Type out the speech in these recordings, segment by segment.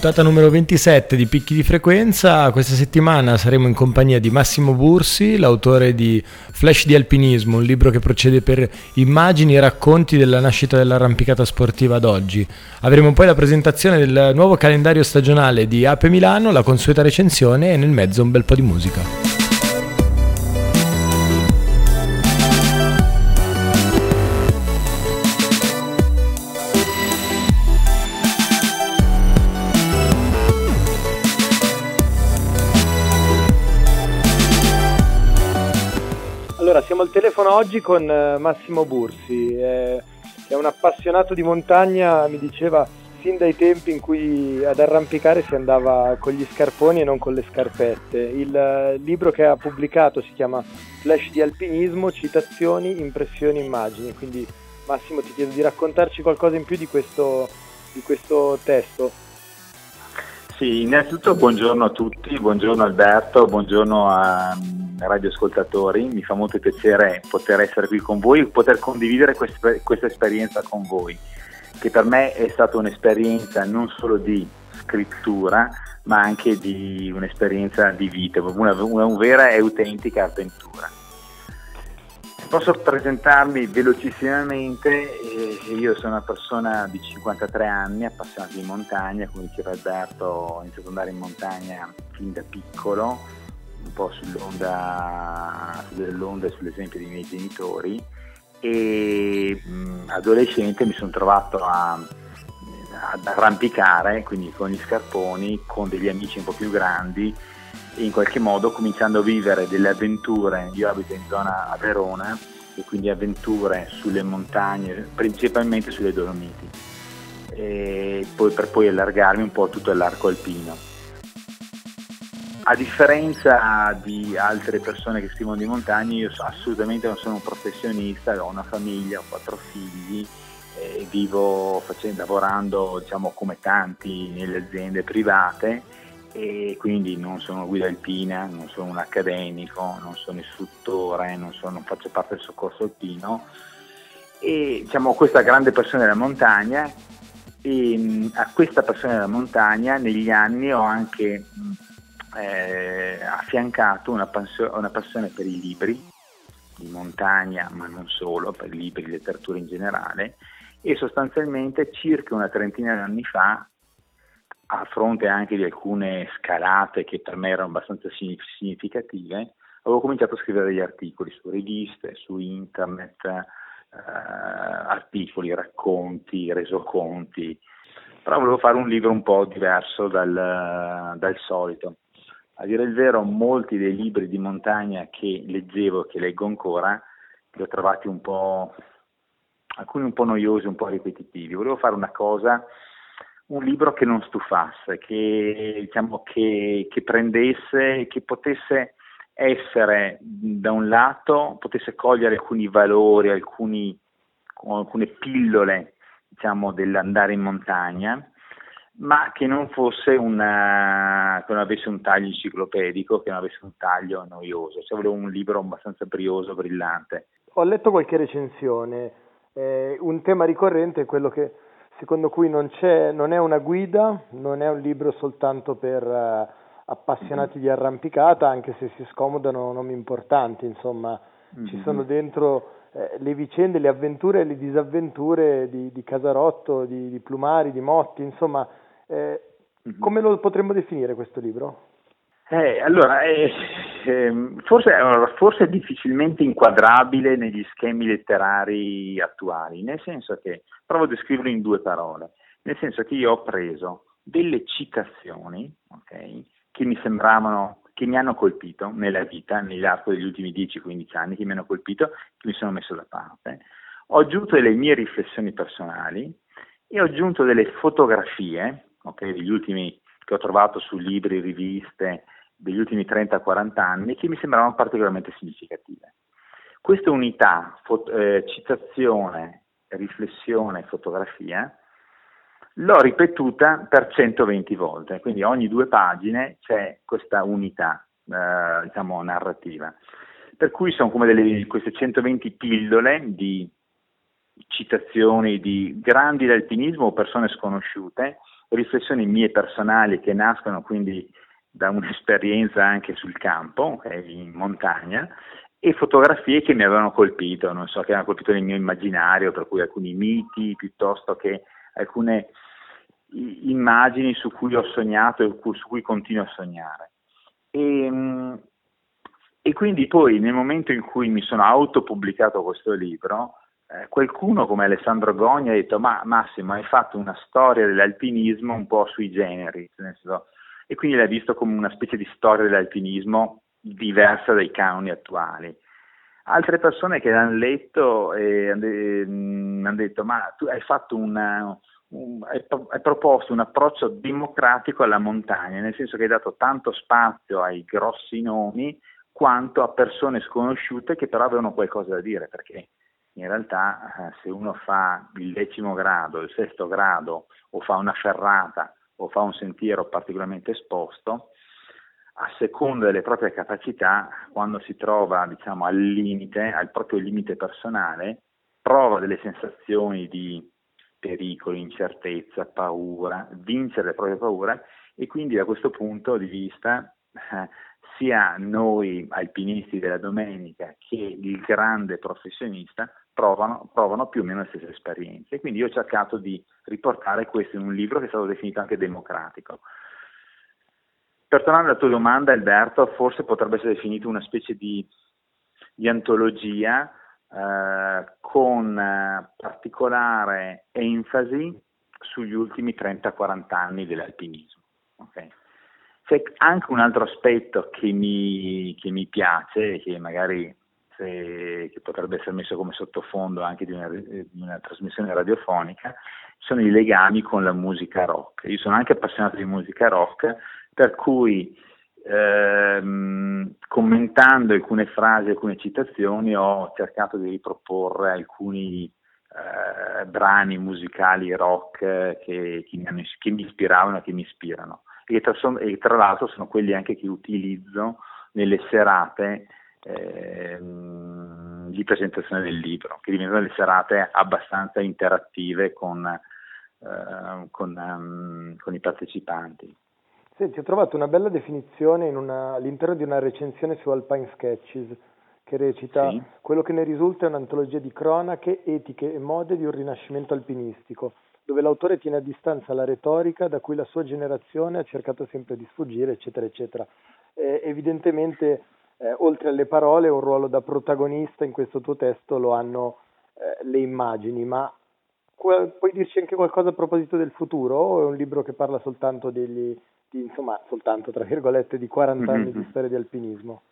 Puntata numero 27 di Picchi di Frequenza. Questa settimana saremo in compagnia di Massimo Bursi, l'autore di Flash di Alpinismo, un libro che procede per immagini e racconti della nascita dell'arrampicata sportiva ad oggi. Avremo poi la presentazione del nuovo calendario stagionale di Ape Milano, la consueta recensione e nel mezzo un bel po' di musica. Siamo al telefono oggi con eh, Massimo Bursi, eh, è un appassionato di montagna, mi diceva sin dai tempi in cui ad arrampicare si andava con gli scarponi e non con le scarpette. Il eh, libro che ha pubblicato si chiama Flash di alpinismo, citazioni, impressioni, immagini. Quindi Massimo ti chiedo di raccontarci qualcosa in più di questo, di questo testo. Sì, innanzitutto buongiorno a tutti, buongiorno Alberto, buongiorno a radioascoltatori, mi fa molto piacere poter essere qui con voi poter condividere quest- questa esperienza con voi, che per me è stata un'esperienza non solo di scrittura, ma anche di un'esperienza di vita, una, una vera e autentica avventura. Posso presentarmi velocissimamente, eh, io sono una persona di 53 anni, appassionata di montagna, come diceva Alberto, ho iniziato ad andare in montagna fin da piccolo, un po' sull'onda, sull'onda e sull'esempio dei miei genitori. E mh, adolescente mi sono trovato a, ad arrampicare, quindi con gli scarponi, con degli amici un po' più grandi in qualche modo cominciando a vivere delle avventure, io abito in zona a Verona e quindi avventure sulle montagne, principalmente sulle Dolomiti, e poi per poi allargarmi un po' tutto l'arco alpino. A differenza di altre persone che scrivono di montagna, io assolutamente non sono un professionista, ho una famiglia, ho quattro figli, vivo facendo, lavorando diciamo, come tanti nelle aziende private e quindi non sono guida alpina, non sono un accademico, non sono istruttore, non, sono, non faccio parte del soccorso alpino. E diciamo, questa grande passione della montagna e a questa passione della montagna negli anni ho anche eh, affiancato una, passio- una passione per i libri di montagna, ma non solo, per libri letteratura in generale, e sostanzialmente circa una trentina di anni fa, a fronte anche di alcune scalate che per me erano abbastanza significative, avevo cominciato a scrivere degli articoli su riviste, su internet, eh, articoli, racconti, resoconti, però volevo fare un libro un po' diverso dal, dal solito. A dire il vero, molti dei libri di montagna che leggevo e che leggo ancora li ho trovati un po', alcuni un po' noiosi, un po' ripetitivi. Volevo fare una cosa, un libro che non stufasse, che, diciamo, che, che prendesse, che potesse essere da un lato, potesse cogliere alcuni valori, alcuni, alcune pillole diciamo, dell'andare in montagna ma che non fosse una, che non avesse un taglio enciclopedico, che non avesse un taglio noioso, cioè volevo un libro abbastanza brioso, brillante. Ho letto qualche recensione, eh, un tema ricorrente è quello che secondo cui non, non, è una guida, non è un libro soltanto per uh, appassionati di arrampicata, anche se si scomodano nomi importanti, insomma, mm-hmm. ci sono dentro eh, le vicende, le avventure e le disavventure di, di Casarotto, di, di Plumari, di Motti, insomma, eh, mm-hmm. Come lo potremmo definire questo libro? Eh, allora, eh, eh, forse, forse, è difficilmente inquadrabile negli schemi letterari attuali, nel senso che, provo a descriverlo in due parole, nel senso che io ho preso delle citazioni okay, che mi sembravano, che mi hanno colpito nella vita, nell'arco degli ultimi 10-15 anni, che mi hanno colpito, che mi sono messo da parte, ho aggiunto delle mie riflessioni personali e ho aggiunto delle fotografie okay, degli ultimi che ho trovato su libri, riviste degli ultimi 30-40 anni che mi sembravano particolarmente significative. Questa unità, fot- eh, citazione, riflessione, fotografia, l'ho ripetuta per 120 volte, quindi ogni due pagine c'è questa unità eh, diciamo, narrativa. Per cui sono come delle, queste 120 pillole di citazioni di grandi d'alpinismo o persone sconosciute, riflessioni mie personali che nascono quindi da un'esperienza anche sul campo, okay, in montagna, e fotografie che mi avevano colpito, non so, che avevano colpito nel mio immaginario, per cui alcuni miti piuttosto che alcune immagini su cui ho sognato e su cui continuo a sognare. E, e quindi poi nel momento in cui mi sono autopubblicato questo libro, eh, qualcuno come Alessandro Gogna ha detto ma Massimo hai fatto una storia dell'alpinismo un po' sui generi, senso, e quindi l'hai visto come una specie di storia dell'alpinismo diversa dai canoni attuali. Altre persone che l'hanno letto e hanno detto ma tu hai fatto una, un, hai, hai, proposto un approccio democratico alla montagna, nel senso che hai dato tanto spazio ai grossi nomi quanto a persone sconosciute che però avevano qualcosa da dire, perché in realtà eh, se uno fa il decimo grado, il sesto grado o fa una ferrata o fa un sentiero particolarmente esposto, a seconda delle proprie capacità, quando si trova diciamo, al limite, al proprio limite personale, prova delle sensazioni di pericolo, incertezza, paura, vincere le proprie paure e quindi da questo punto di vista eh, sia noi alpinisti della domenica che il grande professionista provano, provano, più o meno le stesse esperienze. Quindi io ho cercato di riportare questo in un libro che è stato definito anche democratico. Per tornare alla tua domanda, Alberto, forse potrebbe essere definito una specie di, di antologia eh, con eh, particolare enfasi sugli ultimi 30-40 anni dell'alpinismo. Okay? C'è anche un altro aspetto che mi, che mi piace, che magari se, che potrebbe essere messo come sottofondo anche di una, di una trasmissione radiofonica, sono i legami con la musica rock. Io sono anche appassionato di musica rock, per cui ehm, commentando alcune frasi, alcune citazioni, ho cercato di riproporre alcuni eh, brani musicali rock che, che, mi hanno, che, mi ispiravano che mi ispirano. E tra, e tra, l'altro sono quelli anche che utilizzo nelle serate ehm, di presentazione del libro, che diventano delle serate abbastanza interattive con, eh, con, um, con i partecipanti. Senti, ho trovato una bella definizione una, all'interno di una recensione su Alpine Sketches che recita sì. quello che ne risulta è un'antologia di cronache, etiche e mode di un rinascimento alpinistico, dove l'autore tiene a distanza la retorica da cui la sua generazione ha cercato sempre di sfuggire, eccetera, eccetera. Eh, evidentemente, eh, oltre alle parole, un ruolo da protagonista in questo tuo testo lo hanno eh, le immagini, ma puoi dirci anche qualcosa a proposito del futuro o è un libro che parla soltanto degli di, insomma, soltanto tra virgolette di 40 anni mm-hmm. di storia di alpinismo?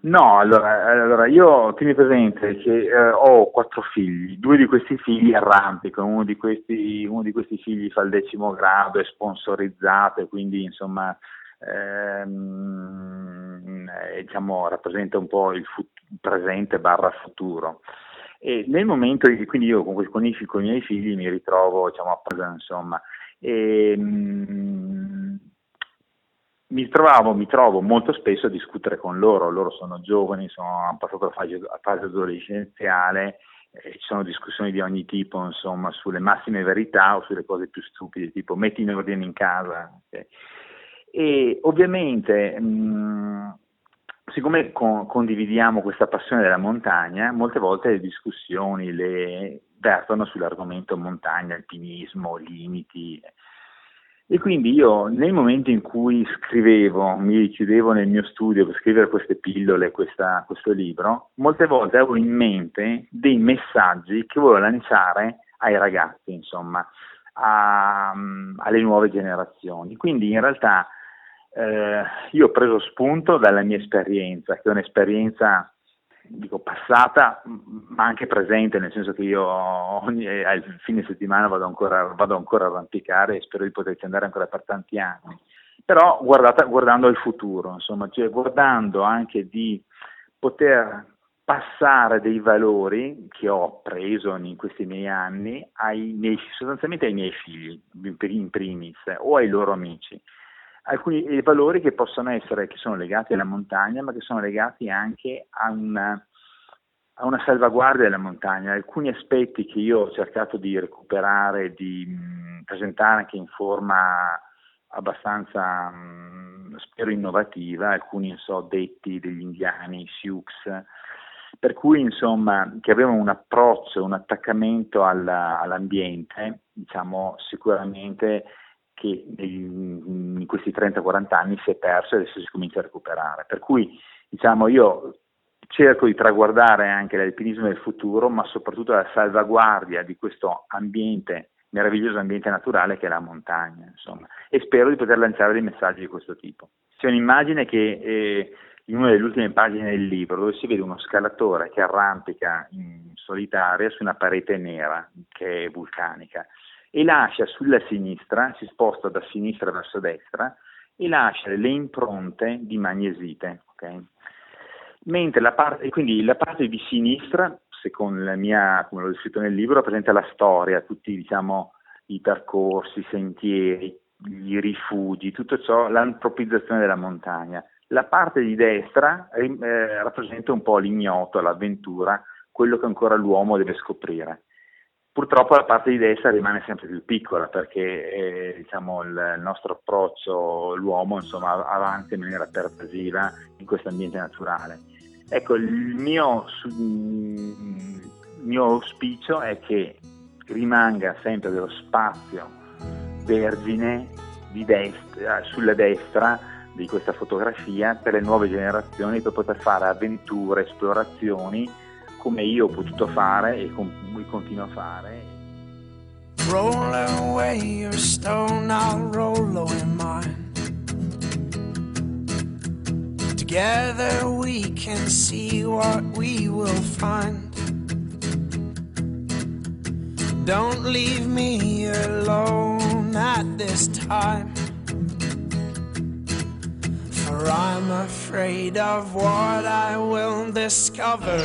No, allora, allora io tieni presente che eh, ho quattro figli, due di questi figli arrampicano, uno di questi, uno di questi figli fa il decimo grado, è sponsorizzato e quindi insomma ehm, eh, diciamo, rappresenta un po' il fut- presente barra futuro. E nel momento in cui quindi io con, con, i, con i miei figli mi ritrovo diciamo, a casa, insomma, e, mh, mi trovavo, mi trovo molto spesso a discutere con loro, loro sono giovani, sono, hanno passato la fase, la fase adolescenziale, eh, ci sono discussioni di ogni tipo, insomma, sulle massime verità o sulle cose più stupide, tipo metti in ordine in casa. Okay. E ovviamente, mh, siccome con, condividiamo questa passione della montagna, molte volte le discussioni le vertono sull'argomento montagna, alpinismo, limiti. E quindi io nel momento in cui scrivevo, mi chiudevo nel mio studio per scrivere queste pillole, questa, questo libro, molte volte avevo in mente dei messaggi che volevo lanciare ai ragazzi, insomma, a, alle nuove generazioni. Quindi in realtà eh, io ho preso spunto dalla mia esperienza, che è un'esperienza dico passata ma anche presente, nel senso che io ogni, al fine settimana vado ancora, vado ancora a arrampicare e spero di poterci andare ancora per tanti anni. però guardata, guardando al futuro, insomma, cioè guardando anche di poter passare dei valori che ho preso in questi miei anni ai miei, sostanzialmente ai miei figli, in primis, o ai loro amici. Alcuni valori che possono essere, che sono legati alla montagna, ma che sono legati anche a una, a una salvaguardia della montagna. Alcuni aspetti che io ho cercato di recuperare, di mh, presentare anche in forma abbastanza, mh, spero, innovativa, alcuni so, detti degli indiani, Sioux, per cui insomma che avevano un approccio, un attaccamento alla, all'ambiente, diciamo sicuramente che in questi 30-40 anni si è perso e adesso si comincia a recuperare. Per cui diciamo io cerco di traguardare anche l'alpinismo del futuro, ma soprattutto la salvaguardia di questo ambiente meraviglioso ambiente naturale che è la montagna, insomma, e spero di poter lanciare dei messaggi di questo tipo. C'è un'immagine che eh, in una delle ultime pagine del libro dove si vede uno scalatore che arrampica in solitaria su una parete nera che è vulcanica e lascia sulla sinistra, si sposta da sinistra verso destra e lascia le impronte di magnesite. Okay? Mentre la parte, quindi la parte di sinistra secondo la mia, come l'ho descritto nel libro, rappresenta la storia, tutti diciamo, i percorsi, i sentieri, i rifugi, tutto ciò, l'antropizzazione della montagna. La parte di destra eh, rappresenta un po' l'ignoto, l'avventura, quello che ancora l'uomo deve scoprire. Purtroppo la parte di destra rimane sempre più piccola perché eh, diciamo, il, nostro approccio, l'uomo insomma, avanza in maniera pervasiva in questo ambiente naturale. Ecco, il mio, il mio auspicio è che rimanga sempre dello spazio vergine destra, sulla destra di questa fotografia per le nuove generazioni per poter fare avventure, esplorazioni come io ho potuto fare e come continuo a fare. Roll away your stone, I'll roll away mine. Together we can see what we will find. Don't leave me alone at this time. I'm afraid of what I will discover.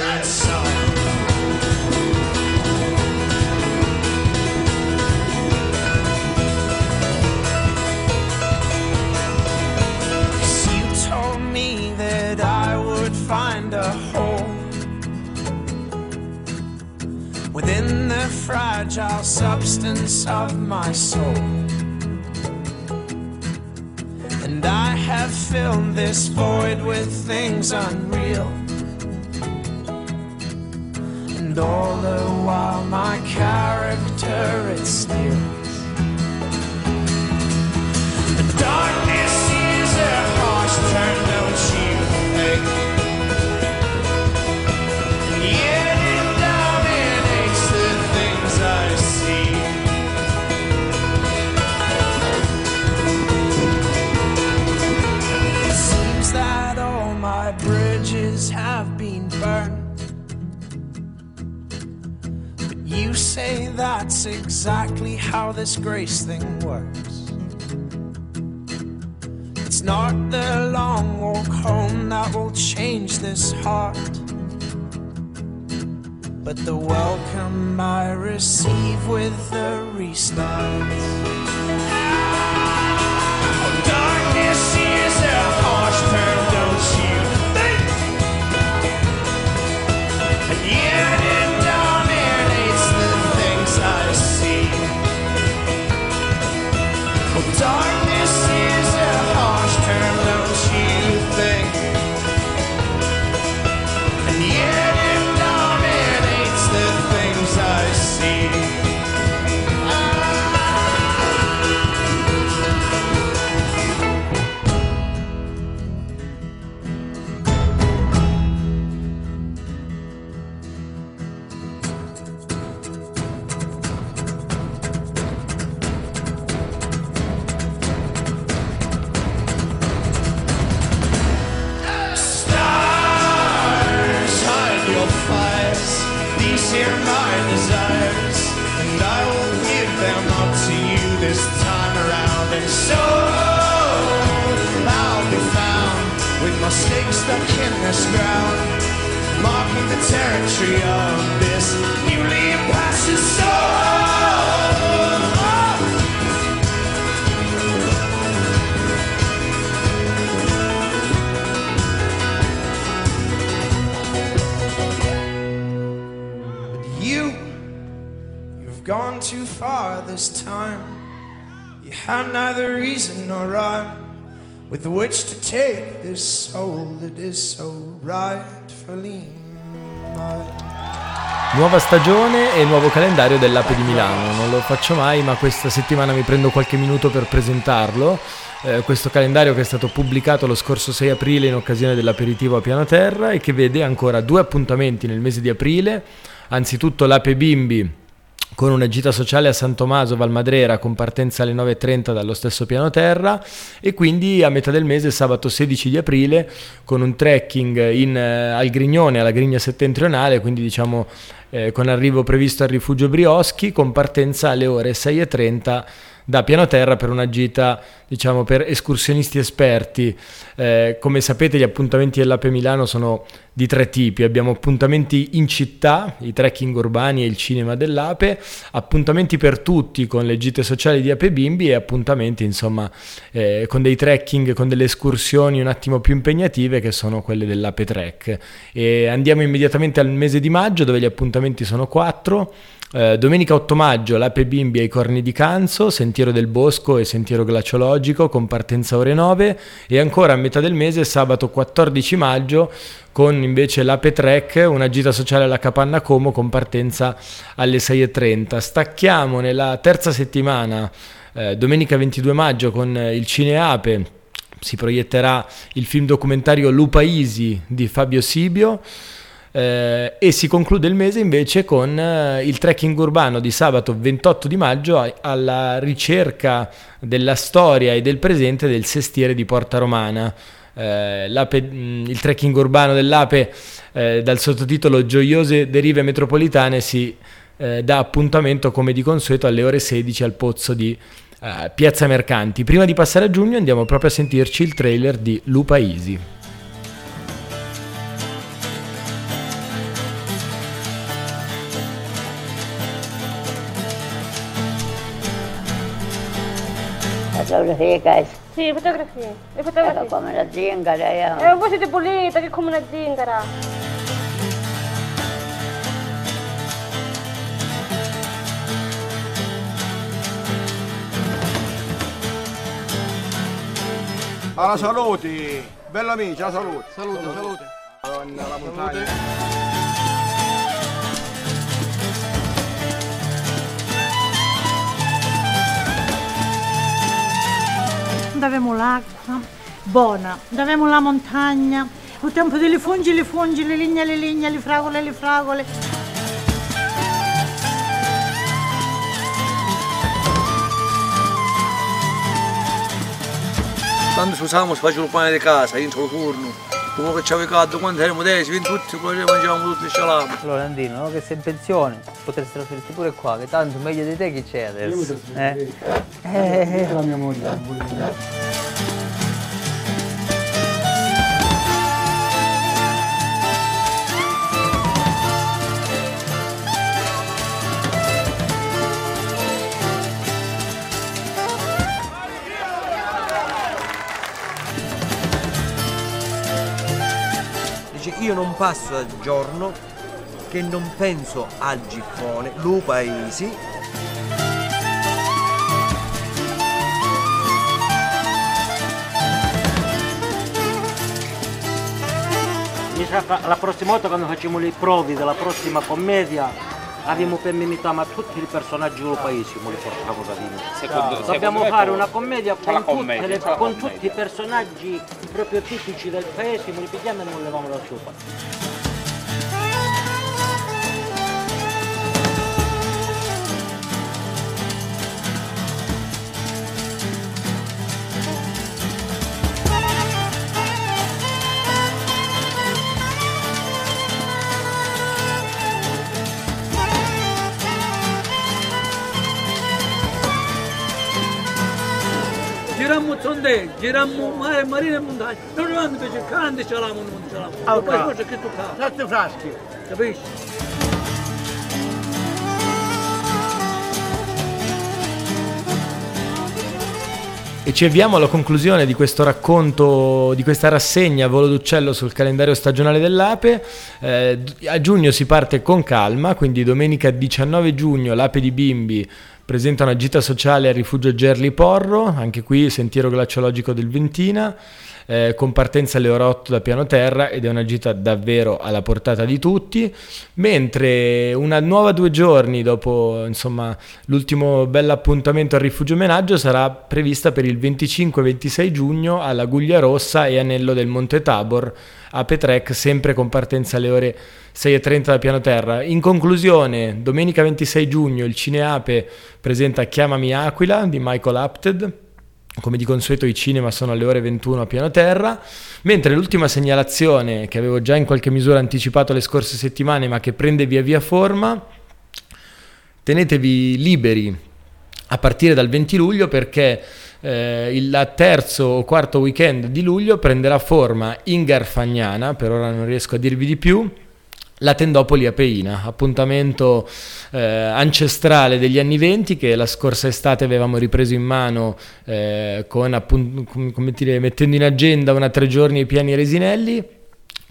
Cause you told me that I would find a hole within the fragile substance of my soul. Have filled this void with things unreal. And all the while, my character it steals. The darkness is a harsh turn, say that's exactly how this grace thing works. It's not the long walk home that will change this heart, but the welcome I receive with the restart. This time around and so I'll be found with my in this ground, marking the territory of this newly soul. Gone too far this time. Had neither reason nor rhyme with which to take this soul that is so rightfully mine. Nuova stagione e nuovo calendario dell'Ape di Milano. Non lo faccio mai, ma questa settimana mi prendo qualche minuto per presentarlo. Eh, questo calendario che è stato pubblicato lo scorso 6 aprile in occasione dell'aperitivo a piano terra e che vede ancora due appuntamenti nel mese di aprile. Anzitutto l'Ape Bimbi con una gita sociale a San Tommaso Valmadrera con partenza alle 9.30 dallo stesso piano terra e quindi a metà del mese sabato 16 di aprile con un trekking in, eh, al Grignone, alla Grigna settentrionale, quindi diciamo eh, con arrivo previsto al rifugio Brioschi con partenza alle ore 6.30 da piano terra per una gita diciamo per escursionisti esperti. Eh, come sapete gli appuntamenti dell'Ape Milano sono di tre tipi. Abbiamo appuntamenti in città i trekking urbani e il cinema dell'Ape appuntamenti per tutti con le gite sociali di Ape Bimbi e appuntamenti insomma eh, con dei trekking con delle escursioni un attimo più impegnative che sono quelle dell'Ape Trek. E andiamo immediatamente al mese di maggio dove gli appuntamenti sono quattro eh, domenica 8 maggio l'Ape Bimbi ai Corni di Canzo, Sentiero del Bosco e Sentiero Glaciologico con partenza ore 9 e ancora a metà del mese sabato 14 maggio con invece l'Ape Trek, una gita sociale alla Capanna Como con partenza alle 6.30. Stacchiamo nella terza settimana, eh, domenica 22 maggio con il Cineape, si proietterà il film documentario Lupa Easy di Fabio Sibio. Eh, e si conclude il mese invece con eh, il trekking urbano di sabato 28 di maggio alla ricerca della storia e del presente del sestiere di Porta Romana. Eh, mh, il trekking urbano dell'Ape eh, dal sottotitolo Gioiose derive metropolitane si eh, dà appuntamento come di consueto alle ore 16 al pozzo di eh, Piazza Mercanti. Prima di passare a giugno andiamo proprio a sentirci il trailer di Lupa Easy. Fotografie guys, Sì, fotografie. Le fotografie. come la zingara. E io. voi siete pulita, che come una zingara. Alla salute! Bello amici, alla salute! Salute, salute! Madonna, la montagna! Avevamo l'acqua buona, avevamo la montagna, il tempo delle fungi, le fungi, le ligne, le ligne, le fragole, le fragole. Quando si usavamo si il pane di casa, dentro il forno. Come che c'aveva caldo, quando eravamo 10, 20 tutti, poi mangiavamo tutti il salame. Allora Andino, no? che sei in pensione, potresti trasferirti pure qua, che tanto meglio di te chi c'è adesso. Eh? Eh, la mia moglie. Io non passo al giorno che non penso al giffone, sa che la prossima volta quando facciamo le prove della prossima commedia abbiamo per limitare ma tutti i personaggi del paese li portiamo da dentro. Dobbiamo fare una commedia con, tutte le- con tutti i personaggi proprio tipici del paese, li pigliamo e non leviamo dal sopra. Girammo mare, marina e montagna. Non arrivando per cercare, ce l'amo, non ce l'amo. Ah, poi cosa che toccava. Sette fraschi. Capisci? E ci avviamo alla conclusione di questo racconto, di questa rassegna Volo d'Uccello sul calendario stagionale dell'Ape. Eh, a giugno si parte con calma, quindi domenica 19 giugno l'Ape di Bimbi presenta una gita sociale al rifugio Gerli Porro, anche qui sentiero glaciologico del Ventina, eh, con partenza alle ore 8 da piano terra ed è una gita davvero alla portata di tutti, mentre una nuova due giorni dopo insomma, l'ultimo bell'appuntamento al rifugio omenaggio sarà prevista per il 25-26 giugno alla Guglia Rossa e Anello del Monte Tabor a Petrec, sempre con partenza alle ore 6.30 da piano terra. In conclusione, domenica 26 giugno il Cineape presenta Chiamami Aquila di Michael Apted. Come di consueto i cinema sono alle ore 21 a piano terra, mentre l'ultima segnalazione che avevo già in qualche misura anticipato le scorse settimane ma che prende via via forma, tenetevi liberi a partire dal 20 luglio perché eh, il terzo o quarto weekend di luglio prenderà forma in Garfagnana, per ora non riesco a dirvi di più, la Tendopoli Apeina, appuntamento eh, ancestrale degli anni 20 che la scorsa estate avevamo ripreso in mano eh, con appun- com- dire, mettendo in agenda una tre giorni ai piani Resinelli.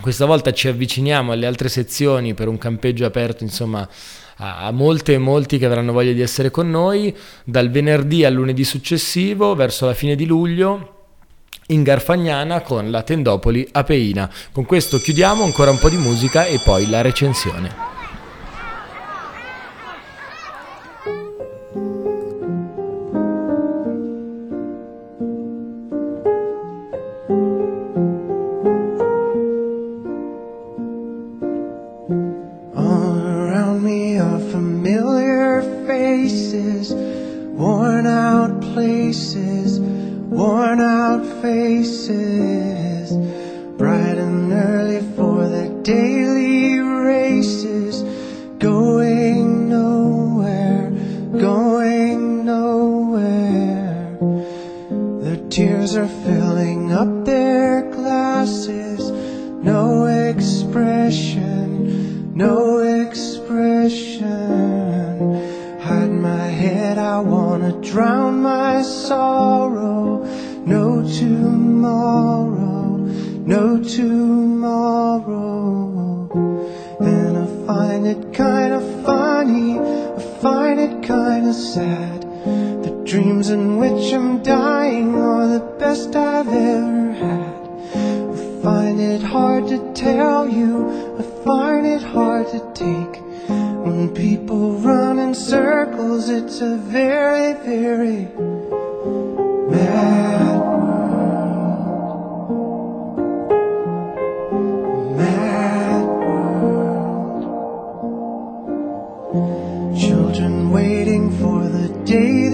Questa volta ci avviciniamo alle altre sezioni per un campeggio aperto, insomma, a molte e molti che avranno voglia di essere con noi, dal venerdì al lunedì successivo, verso la fine di luglio, in Garfagnana con la Tendopoli Apeina. Con questo chiudiamo ancora un po' di musica e poi la recensione. Are filling up their glasses, no expression, no expression. Hide my head, I wanna drown my sorrow. No tomorrow, no tomorrow. And I find it kinda funny, I find it kinda sad. The dreams in which I'm dying are the best I've ever had. I find it hard to tell you, I find it hard to take. When people run in circles, it's a very, very mad world. Mad world. Children waiting for the day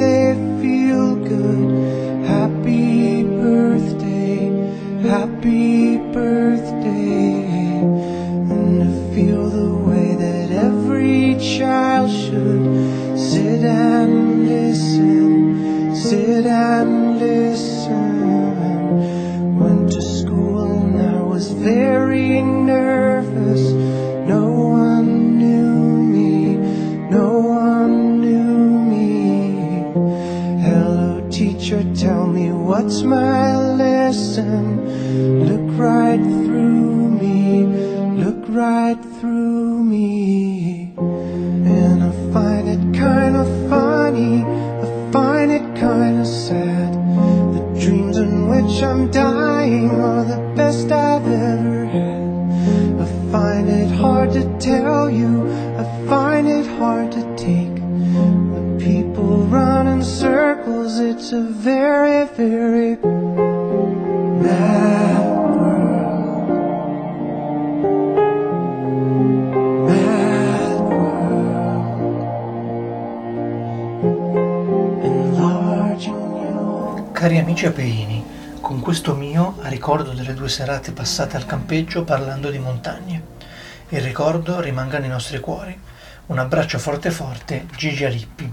it's a very, very mad world. Mad world. Cari amici apeini, con questo mio ricordo delle due serate passate al campeggio parlando di montagne. Il ricordo rimanga nei nostri cuori. Un abbraccio forte forte, Gigi Alippi.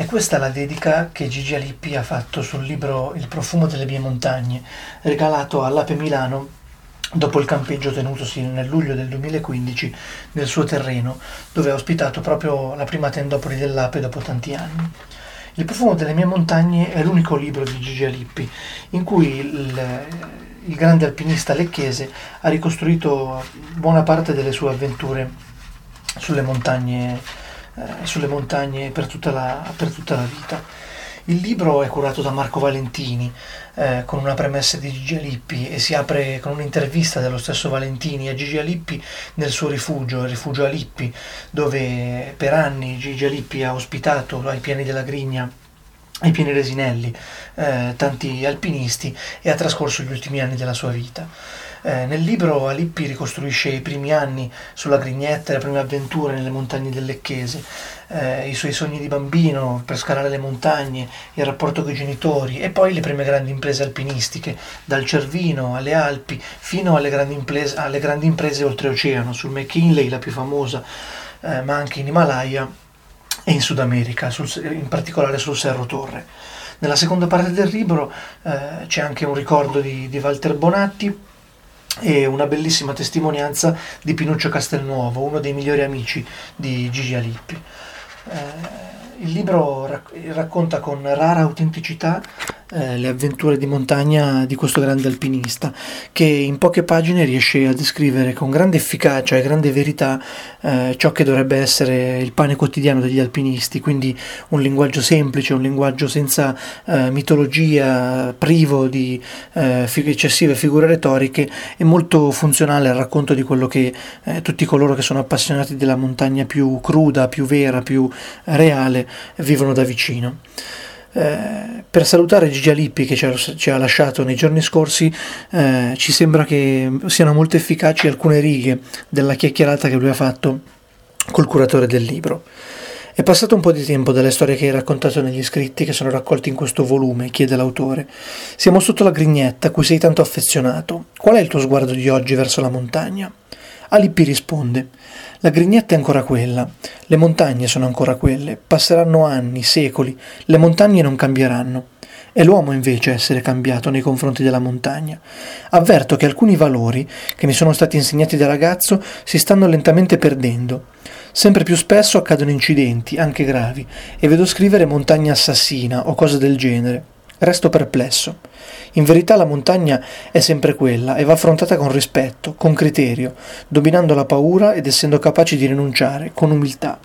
E questa è la dedica che Gigi Alippi ha fatto sul libro Il profumo delle mie montagne, regalato all'Ape Milano dopo il campeggio tenutosi nel luglio del 2015 nel suo terreno, dove ha ospitato proprio la prima tendopoli dell'Ape dopo tanti anni. Il profumo delle mie montagne è l'unico libro di Gigi Alippi in cui il, il grande alpinista lecchese ha ricostruito buona parte delle sue avventure sulle montagne, eh, sulle montagne per, tutta la, per tutta la vita. Il libro è curato da Marco Valentini, eh, con una premessa di Gigi Alippi e si apre con un'intervista dello stesso Valentini a Gigi Alippi nel suo rifugio, il rifugio Alippi, dove per anni Gigi Alippi ha ospitato ai piani della Grigna ai piani resinelli eh, tanti alpinisti e ha trascorso gli ultimi anni della sua vita. Eh, nel libro Alippi ricostruisce i primi anni sulla Grignetta, le prime avventure nelle montagne del Lecchese, eh, i suoi sogni di bambino per scalare le montagne, il rapporto con i genitori e poi le prime grandi imprese alpinistiche, dal Cervino alle Alpi fino alle grandi imprese, alle grandi imprese oltreoceano, sul McKinley la più famosa, eh, ma anche in Himalaya e in Sud America, sul, in particolare sul Cerro Torre. Nella seconda parte del libro eh, c'è anche un ricordo di, di Walter Bonatti, e una bellissima testimonianza di Pinuccio Castelnuovo, uno dei migliori amici di Gigi Alippi. Eh, il libro racconta con rara autenticità eh, le avventure di montagna di questo grande alpinista che in poche pagine riesce a descrivere con grande efficacia e grande verità eh, ciò che dovrebbe essere il pane quotidiano degli alpinisti, quindi un linguaggio semplice, un linguaggio senza eh, mitologia, privo di eh, eccessive figure retoriche e molto funzionale al racconto di quello che eh, tutti coloro che sono appassionati della montagna più cruda, più vera, più reale vivono da vicino. Eh, per salutare Gigi Alippi che ci ha, ci ha, lasciato nei giorni scorsi, eh, ci sembra che siano molto efficaci alcune righe della chiacchierata che lui ha fatto col curatore del libro. È passato un po' di tempo dalle storie che hai raccontato negli scritti che sono raccolti in questo volume, chiede l'autore. Siamo sotto la grignetta a cui sei tanto affezionato. Qual è il tuo sguardo di oggi verso la montagna? Alippi risponde: La grignetta è ancora quella, le montagne sono ancora quelle, passeranno anni, secoli, le montagne non cambieranno. È l'uomo invece a essere cambiato nei confronti della montagna. Avverto che alcuni valori che mi sono stati insegnati da ragazzo si stanno lentamente perdendo. Sempre più spesso accadono incidenti, anche gravi, e vedo scrivere montagna assassina o cose del genere. Resto perplesso. In verità la montagna è sempre quella e va affrontata con rispetto, con criterio, dominando la paura ed essendo capaci di rinunciare, con umiltà.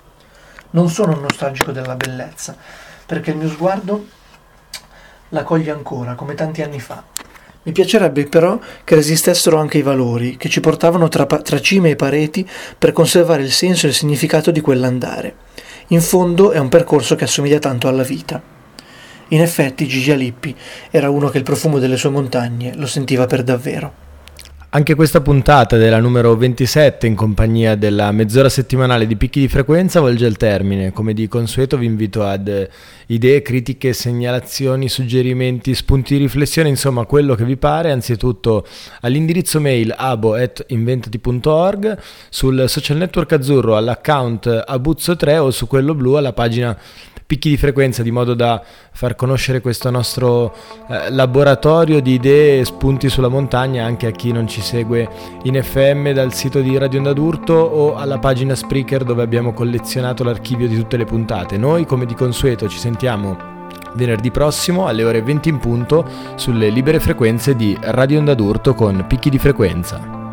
Non sono un nostalgico della bellezza, perché il mio sguardo la coglie ancora, come tanti anni fa. Mi piacerebbe però che resistessero anche i valori che ci portavano tra, tra cime e pareti per conservare il senso e il significato di quell'andare. In fondo è un percorso che assomiglia tanto alla vita. In effetti Gigi Alippi era uno che il profumo delle sue montagne lo sentiva per davvero. Anche questa puntata della numero 27 in compagnia della mezz'ora settimanale di picchi di frequenza volge al termine. Come di consueto vi invito ad idee, critiche, segnalazioni, suggerimenti, spunti di riflessione, insomma quello che vi pare, anzitutto all'indirizzo mail abo.inventati.org, sul social network azzurro all'account abuzzo3 o su quello blu alla pagina picchi di frequenza di modo da far conoscere questo nostro eh, laboratorio di idee e spunti sulla montagna anche a chi non ci segue in FM dal sito di Radio Onda d'Urto o alla pagina Spreaker dove abbiamo collezionato l'archivio di tutte le puntate. Noi come di consueto ci sentiamo venerdì prossimo alle ore 20 in punto sulle libere frequenze di Radio Onda d'Urto con picchi di frequenza.